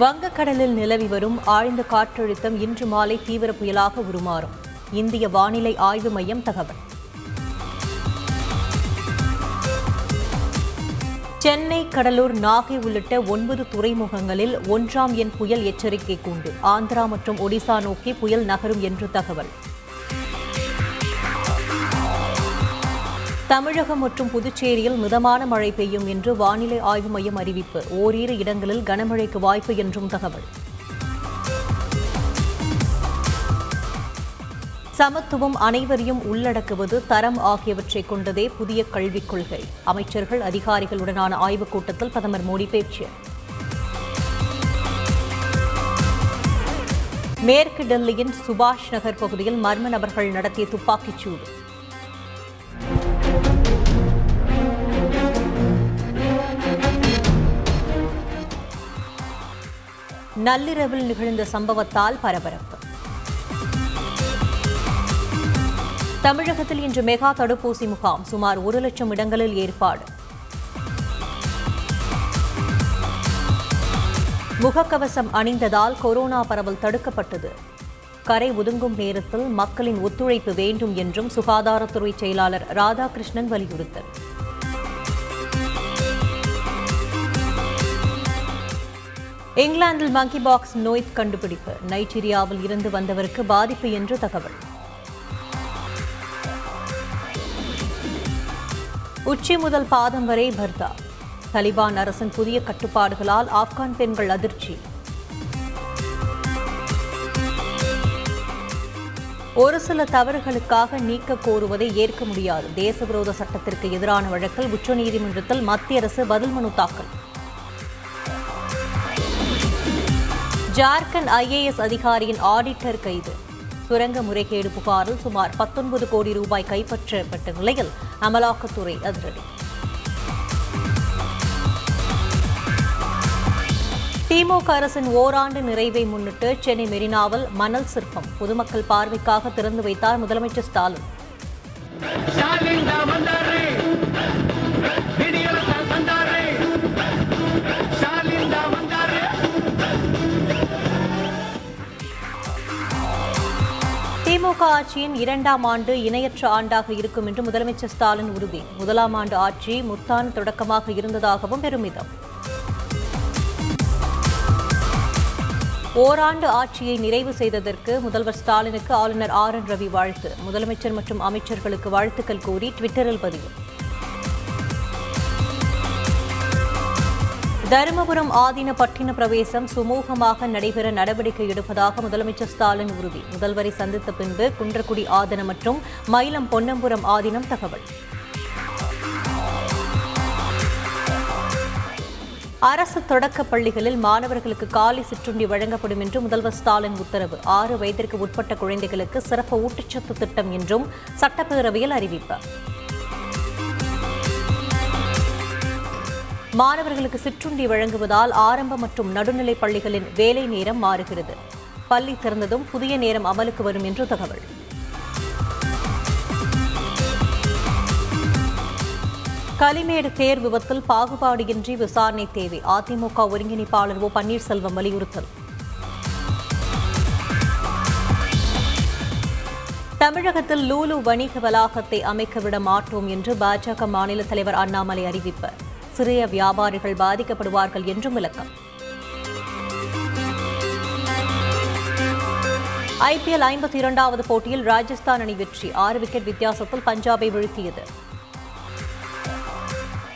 வங்கக்கடலில் நிலவி வரும் ஆழ்ந்த காற்றழுத்தம் இன்று மாலை தீவிர புயலாக உருமாறும். இந்திய வானிலை ஆய்வு மையம் தகவல். சென்னை கடலூர் நாகை உள்ளிட்ட ஒன்பது துறைமுகங்களில் ஒன்றாம் எண் புயல் எச்சரிக்கை கூண்டு. ஆந்திரா மற்றும் ஒடிசா நோக்கி புயல் நகரும் என்று தகவல். தமிழகம் மற்றும் புதுச்சேரியில் மிதமான மழை பெய்யும் என்று வானிலை ஆய்வு மையம் அறிவிப்பு. ஓரிரு இடங்களில் கனமழைக்கு வாய்ப்பு என்றும் தகவல். சமத்துவம் அனைவரையும் உள்ளடக்குவது தரம் ஆகியவற்றை கொண்டதே புதிய கல்விக் கொள்கை. அமைச்சர்கள் அதிகாரிகளுடனான ஆய்வுக் கூட்டத்தில் பிரதமர் மோடி பேச்சு. மேற்கு டெல்லியின் சுபாஷ் நகர் பகுதியில் மர்ம நபர்கள் நடத்திய துப்பாக்கிச் நள்ளிரவில் நிகழ்ந்த சம்பவத்தால் பரபரப்பு. தமிழகத்தில் இன்று மெகா தடுப்பூசி முகாம் சுமார் ஒரு லட்சம் இடங்களில் ஏற்பாடு. முகக்கவசம் அணிந்ததால் கொரோனா பரவல் தடுக்கப்பட்டது. கரை ஒதுங்கும் நேரத்தில் மக்களின் ஒத்துழைப்பு வேண்டும் என்றும் சுகாதாரத்துறை செயலாளர் ராதாகிருஷ்ணன் வலியுறுத்தல். இங்கிலாந்தில் மங்கி பாக்ஸ் நோய் கண்டுபிடிப்பு. நைஜீரியாவில் இருந்து வந்தவருக்கு பாதிப்பு என்று தகவல். உச்சி முதல் பாதம் வரை பர்தா. தலிபான் அரசின் புதிய கட்டுப்பாடுகளால் ஆப்கான் பெண்கள் அதிர்ச்சி. ஒரு சில தவறுகளுக்காக நீக்க கோருவதை ஏற்க முடியாது. தேசவிரோத சட்டத்திற்கு எதிரான வழக்கில் உச்சநீதிமன்றத்தில் மத்திய அரசு பதில் மனு தாக்கல். ஜார்க்கண்ட் ஐஏஎஸ் அதிகாரியின் ஆடிட்டர் கைது. சுரங்க முறைகேடு புகாரில் சுமார் பத்தொன்பது கோடி ரூபாய் கைப்பற்றப்பட்ட நிலையில் அமலாக்கத்துறை அதிரடி. திமுக அரசின் ஓராண்டு நிறைவை முன்னிட்டு சென்னை மெரினாவில் மணல் சிற்பம் பொதுமக்கள் பார்வைக்காக திறந்து வைத்தார் முதலமைச்சர் ஸ்டாலின். திமுக ஆட்சியின் இரண்டாம் ஆண்டு இணையற்ற ஆண்டாக இருக்கும் என்று முதலமைச்சர் ஸ்டாலின் உறுதி. முதலாம் ஆண்டு ஆட்சி முத்தான தொடக்கமாக இருந்ததாகவும் பெருமிதம். ஓராண்டு ஆட்சியை நிறைவு செய்ததற்கு முதல்வர் ஸ்டாலினுக்கு ஆளுநர் ஆர் என் ரவி வாழ்த்து. முதலமைச்சர் மற்றும் அமைச்சர்களுக்கு வாழ்த்துக்கள் கூறி ட்விட்டரில் பதிவு. தருமபுரம் ஆதீன பட்டின பிரவேசம் சுமூகமாக நடைபெற நடவடிக்கை எடுப்பதாக முதலமைச்சர் ஸ்டாலின் உறுதி. முதல்வரை சந்தித்த பின்பு குன்றக்குடி ஆதீனம் மற்றும் மயிலம் பொன்னம்புரம் ஆதீனம் தகவல். அரசு தொடக்க பள்ளிகளில் மாணவர்களுக்கு காலை சிற்றுண்டி வழங்கப்படும் என்று முதல்வர் ஸ்டாலின் உத்தரவு. ஆறு வயதிற்கு உட்பட்ட குழந்தைகளுக்கு சிறப்பு ஊட்டச்சத்து திட்டம் என்றும் சட்டப்பேரவையில் அறிவிப்பு. மாணவர்களுக்கு சிற்றுண்டி வழங்குவதால் ஆரம்ப மற்றும் நடுநிலை பள்ளிகளின் வேலை நேரம் மாறுகிறது. பள்ளி திறந்ததும் புதிய நேரம் அமலுக்கு வரும் என்று தகவல். களிமேடு தேர் விபத்தில் பாகுபாடின்றி விசாரணை தேவை. அதிமுக ஒருங்கிணைப்பாளர் ஓ பன்னீர்செல்வம் வலியுறுத்தல். தமிழகத்தில் லூலு வணிக வளாகத்தை அமைக்க விட மாட்டோம் என்று பாஜக மாநில தலைவர் அண்ணாமலை அறிவிப்பு. சிறிய வியாபாரிகள் பாதிக்கப்படுவார்கள் என்றும் விளக்கம். ஐபிஎல் ஐம்பத்தி இரண்டாவது போட்டியில் ராஜஸ்தான் அணி வெற்றி. ஆறு விக்கெட் வித்தியாசத்தில் பஞ்சாபை வீழ்த்தியது.